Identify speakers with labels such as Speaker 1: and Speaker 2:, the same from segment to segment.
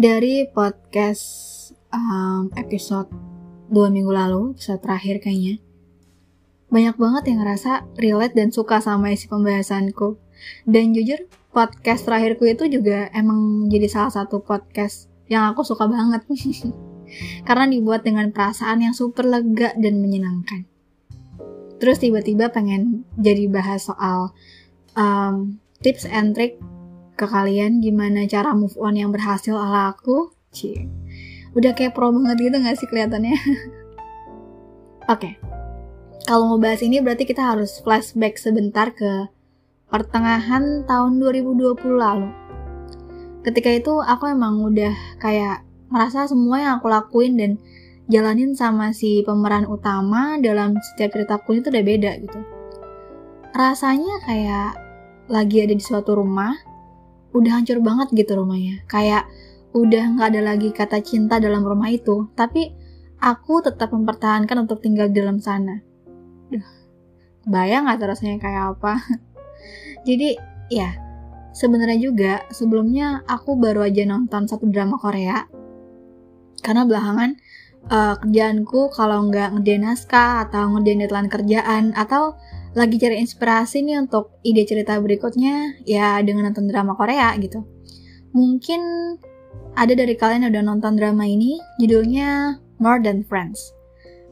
Speaker 1: dari podcast um, episode dua minggu lalu, episode terakhir kayaknya. Banyak banget yang ngerasa relate dan suka sama isi pembahasanku. Dan jujur, podcast terakhirku itu juga emang jadi salah satu podcast yang aku suka banget. Karena dibuat dengan perasaan yang super lega dan menyenangkan. Terus tiba-tiba pengen jadi bahas soal um, tips and trick ke kalian gimana cara move on yang berhasil ala aku. Cie. Udah kayak pro banget gitu gak sih kelihatannya? Oke. Okay. Kalau mau bahas ini berarti kita harus flashback sebentar ke pertengahan tahun 2020 lalu. Ketika itu aku emang udah kayak merasa semua yang aku lakuin dan jalanin sama si pemeran utama dalam setiap ceritaku itu udah beda gitu. Rasanya kayak lagi ada di suatu rumah udah hancur banget gitu rumahnya. Kayak udah nggak ada lagi kata cinta dalam rumah itu, tapi aku tetap mempertahankan untuk tinggal di dalam sana. Duh, bayang nggak rasanya kayak apa? Jadi ya sebenarnya juga sebelumnya aku baru aja nonton satu drama Korea karena belakangan uh, kerjaanku kalau nggak ngerjain naskah atau ngerjain deadline kerjaan atau lagi cari inspirasi nih untuk ide cerita berikutnya ya dengan nonton drama Korea gitu. Mungkin ada dari kalian yang udah nonton drama ini, judulnya More Than Friends.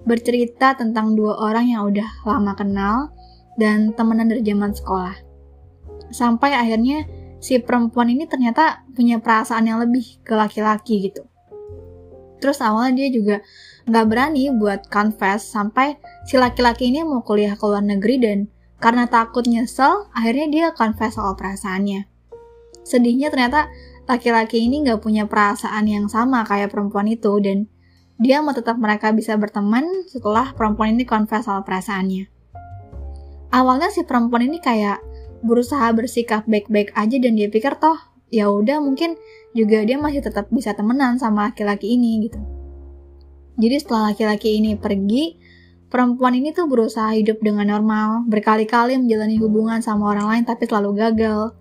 Speaker 1: Bercerita tentang dua orang yang udah lama kenal dan temenan dari zaman sekolah. Sampai akhirnya si perempuan ini ternyata punya perasaan yang lebih ke laki-laki gitu. Terus awalnya dia juga nggak berani buat confess sampai si laki-laki ini mau kuliah ke luar negeri dan karena takut nyesel, akhirnya dia confess soal perasaannya. Sedihnya ternyata laki-laki ini nggak punya perasaan yang sama kayak perempuan itu dan dia mau tetap mereka bisa berteman setelah perempuan ini confess soal perasaannya. Awalnya si perempuan ini kayak berusaha bersikap baik-baik aja dan dia pikir toh ya udah mungkin juga dia masih tetap bisa temenan sama laki-laki ini gitu. Jadi setelah laki-laki ini pergi, perempuan ini tuh berusaha hidup dengan normal, berkali-kali menjalani hubungan sama orang lain tapi selalu gagal.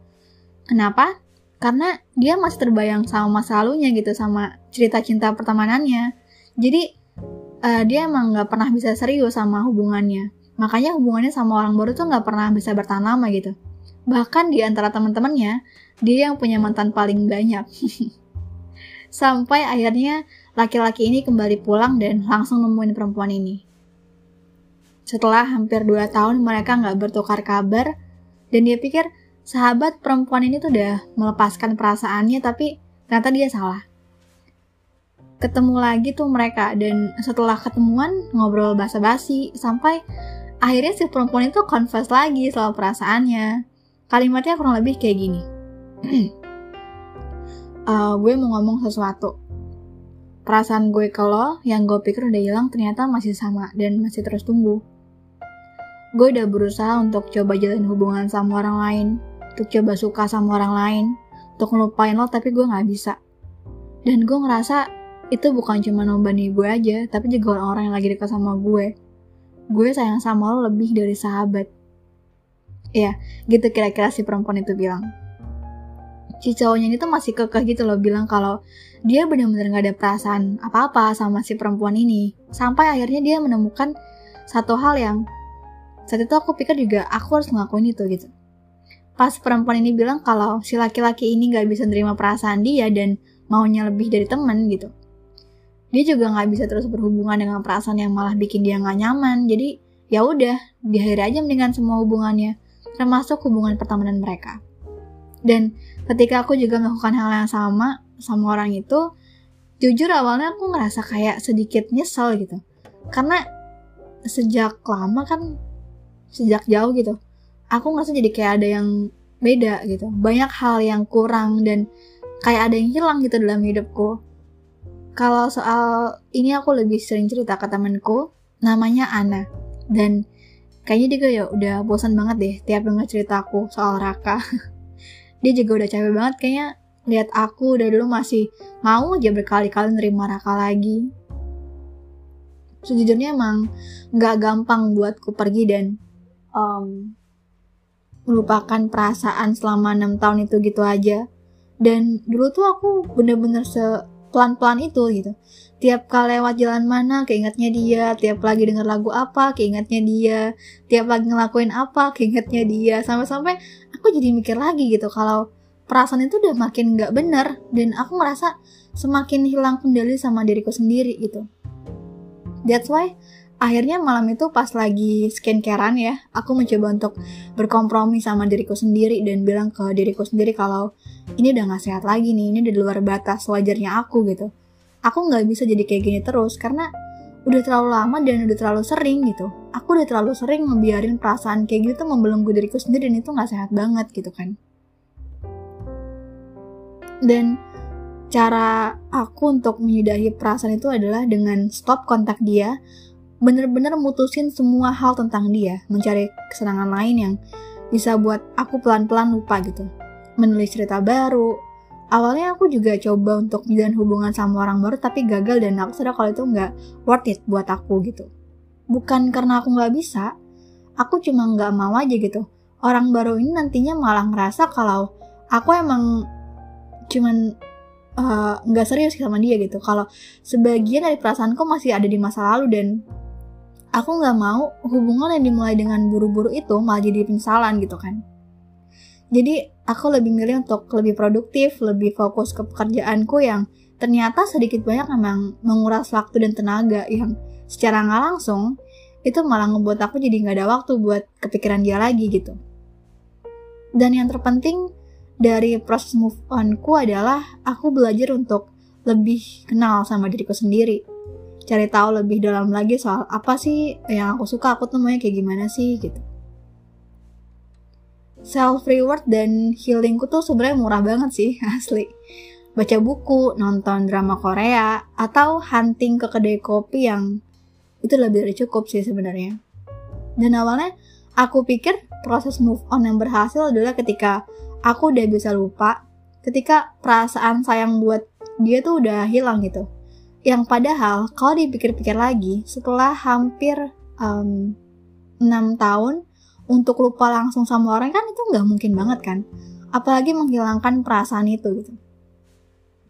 Speaker 1: Kenapa? Karena dia masih terbayang sama masa lalunya gitu, sama cerita cinta pertemanannya. Jadi uh, dia emang nggak pernah bisa serius sama hubungannya. Makanya hubungannya sama orang baru tuh nggak pernah bisa bertahan lama gitu. Bahkan di antara teman-temannya, dia yang punya mantan paling banyak. Sampai akhirnya laki-laki ini kembali pulang dan langsung nemuin perempuan ini. Setelah hampir 2 tahun mereka nggak bertukar kabar, dan dia pikir sahabat perempuan ini tuh udah melepaskan perasaannya tapi ternyata dia salah. Ketemu lagi tuh mereka dan setelah ketemuan ngobrol basa-basi sampai akhirnya si perempuan itu confess lagi soal perasaannya. Kalimatnya kurang lebih kayak gini. uh, gue mau ngomong sesuatu perasaan gue lo yang gue pikir udah hilang ternyata masih sama dan masih terus tumbuh. Gue udah berusaha untuk coba jalin hubungan sama orang lain, untuk coba suka sama orang lain, untuk ngelupain lo tapi gue gak bisa. Dan gue ngerasa itu bukan cuma nombani gue aja, tapi juga orang-orang yang lagi dekat sama gue. Gue sayang sama lo lebih dari sahabat. Ya, gitu kira-kira si perempuan itu bilang si cowoknya ini tuh masih kekeh gitu loh bilang kalau dia benar-benar gak ada perasaan apa-apa sama si perempuan ini. Sampai akhirnya dia menemukan satu hal yang saat itu aku pikir juga aku harus ngelakuin itu gitu. Pas perempuan ini bilang kalau si laki-laki ini gak bisa nerima perasaan dia dan maunya lebih dari temen gitu. Dia juga gak bisa terus berhubungan dengan perasaan yang malah bikin dia gak nyaman. Jadi ya udah, diakhiri aja mendingan semua hubungannya, termasuk hubungan pertemanan mereka. Dan ketika aku juga melakukan hal yang sama sama orang itu, jujur awalnya aku ngerasa kayak sedikit nyesel gitu. Karena sejak lama kan, sejak jauh gitu, aku ngerasa jadi kayak ada yang beda gitu. Banyak hal yang kurang dan kayak ada yang hilang gitu dalam hidupku. Kalau soal ini aku lebih sering cerita ke temenku, namanya Ana. Dan kayaknya dia ya udah bosan banget deh tiap denger ceritaku soal Raka. dia juga udah capek banget kayaknya lihat aku udah dulu masih mau aja berkali-kali nerima Raka lagi. Sejujurnya emang nggak gampang buatku pergi dan um, melupakan perasaan selama enam tahun itu gitu aja. dan dulu tuh aku bener-bener se pelan-pelan itu gitu. Tiap kali lewat jalan mana keingetnya dia. Tiap lagi denger lagu apa keingetnya dia. Tiap lagi ngelakuin apa keingetnya dia. Sampai-sampai aku jadi mikir lagi gitu. Kalau perasaan itu udah makin nggak bener dan aku ngerasa semakin hilang kendali sama diriku sendiri gitu. That's why akhirnya malam itu pas lagi skincarean ya aku mencoba untuk berkompromi sama diriku sendiri dan bilang ke diriku sendiri kalau ini udah gak sehat lagi nih ini udah di luar batas wajarnya aku gitu. Aku nggak bisa jadi kayak gini terus karena udah terlalu lama dan udah terlalu sering gitu. Aku udah terlalu sering ngebiarin perasaan kayak gitu membelenggu diriku sendiri dan itu nggak sehat banget gitu kan. Dan cara aku untuk menyudahi perasaan itu adalah dengan stop kontak dia bener-bener mutusin semua hal tentang dia, mencari kesenangan lain yang bisa buat aku pelan-pelan lupa gitu. Menulis cerita baru. Awalnya aku juga coba untuk menjalin hubungan sama orang baru tapi gagal dan aku sadar kalau itu nggak worth it buat aku gitu. Bukan karena aku nggak bisa, aku cuma nggak mau aja gitu. Orang baru ini nantinya malah ngerasa kalau aku emang cuman eh, nggak uh, serius sama dia gitu. Kalau sebagian dari perasaanku masih ada di masa lalu dan aku nggak mau hubungan yang dimulai dengan buru-buru itu malah jadi penyesalan gitu kan. Jadi aku lebih milih untuk lebih produktif, lebih fokus ke pekerjaanku yang ternyata sedikit banyak memang menguras waktu dan tenaga yang secara nggak langsung itu malah ngebuat aku jadi nggak ada waktu buat kepikiran dia lagi gitu. Dan yang terpenting dari proses move onku adalah aku belajar untuk lebih kenal sama diriku sendiri cari tahu lebih dalam lagi soal apa sih yang aku suka aku tuh maunya kayak gimana sih gitu self reward dan healingku tuh sebenarnya murah banget sih asli. Baca buku nonton drama Korea atau hunting ke kedai kopi yang itu lebih dari cukup sih sebenarnya. Dan awalnya aku pikir proses move on yang berhasil adalah ketika aku udah bisa lupa ketika perasaan sayang buat dia tuh udah hilang gitu. Yang padahal kalau dipikir-pikir lagi setelah hampir um, 6 tahun untuk lupa langsung sama orang kan itu nggak mungkin banget kan? Apalagi menghilangkan perasaan itu gitu.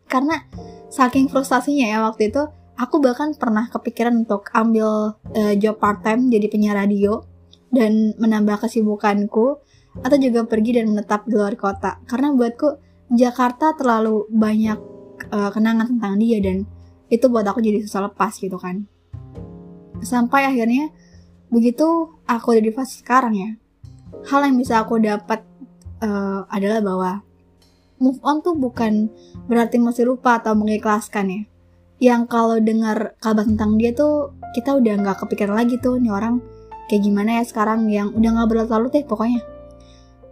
Speaker 1: Karena saking frustasinya ya waktu itu aku bahkan pernah kepikiran untuk ambil uh, job part time jadi penyiar radio dan menambah kesibukanku atau juga pergi dan menetap di luar kota. Karena buatku Jakarta terlalu banyak uh, kenangan tentang dia dan itu buat aku jadi susah lepas gitu kan. Sampai akhirnya begitu aku ada di fase sekarang ya hal yang bisa aku dapat uh, adalah bahwa move on tuh bukan berarti masih lupa atau mengikhlaskan ya. Yang kalau dengar kabar tentang dia tuh kita udah nggak kepikiran lagi tuh nih orang kayak gimana ya sekarang yang udah nggak berlalu deh pokoknya.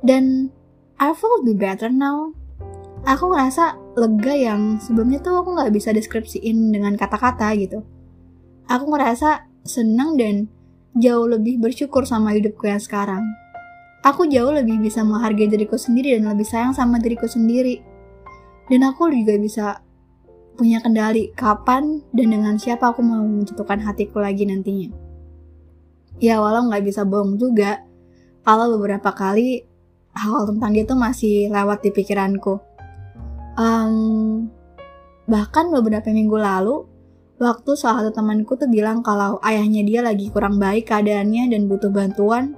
Speaker 1: Dan I feel be better now. Aku ngerasa lega yang sebelumnya tuh aku nggak bisa deskripsiin dengan kata-kata gitu. Aku ngerasa senang dan jauh lebih bersyukur sama hidupku yang sekarang. Aku jauh lebih bisa menghargai diriku sendiri dan lebih sayang sama diriku sendiri. Dan aku juga bisa punya kendali kapan dan dengan siapa aku mau menjatuhkan hatiku lagi nantinya. Ya walau nggak bisa bohong juga, kalau beberapa kali hal tentang dia tuh masih lewat di pikiranku Um, bahkan beberapa minggu lalu, waktu salah satu temanku tuh bilang kalau ayahnya dia lagi kurang baik keadaannya dan butuh bantuan.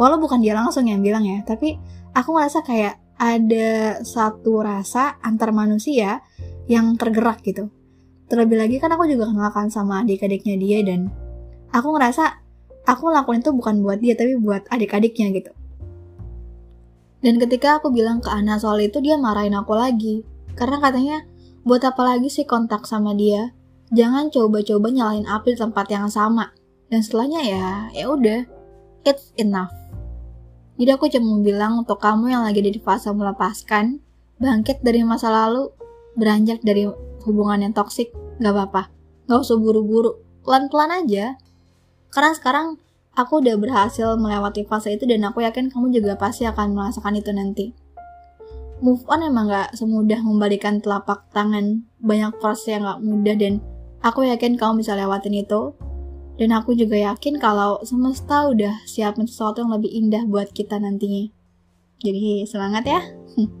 Speaker 1: Walau bukan dia langsung yang bilang ya, tapi aku ngerasa kayak ada satu rasa antar manusia yang tergerak gitu. Terlebih lagi kan aku juga kenalkan sama adik-adiknya dia dan aku ngerasa aku ngelakuin itu bukan buat dia tapi buat adik-adiknya gitu. Dan ketika aku bilang ke Ana soal itu, dia marahin aku lagi. Karena katanya, buat apa lagi sih kontak sama dia? Jangan coba-coba nyalain api di tempat yang sama. Dan setelahnya ya, ya udah, it's enough. Jadi aku cuma bilang untuk kamu yang lagi di fase melepaskan, bangkit dari masa lalu, beranjak dari hubungan yang toksik, gak apa-apa. Gak usah buru-buru, pelan-pelan aja. Karena sekarang Aku udah berhasil melewati fase itu dan aku yakin kamu juga pasti akan merasakan itu nanti. Move on emang gak semudah membalikan telapak tangan. Banyak proses yang gak mudah dan aku yakin kamu bisa lewatin itu. Dan aku juga yakin kalau semesta udah siapin sesuatu yang lebih indah buat kita nantinya. Jadi semangat ya!